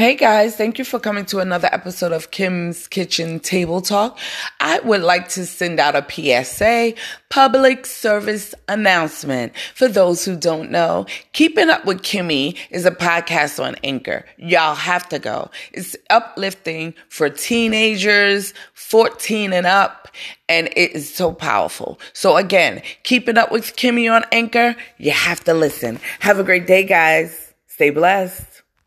Hey guys, thank you for coming to another episode of Kim's Kitchen Table Talk. I would like to send out a PSA, public service announcement. For those who don't know, Keeping Up with Kimmy is a podcast on Anchor. Y'all have to go. It's uplifting for teenagers, 14 and up, and it is so powerful. So again, Keeping Up with Kimmy on Anchor, you have to listen. Have a great day, guys. Stay blessed.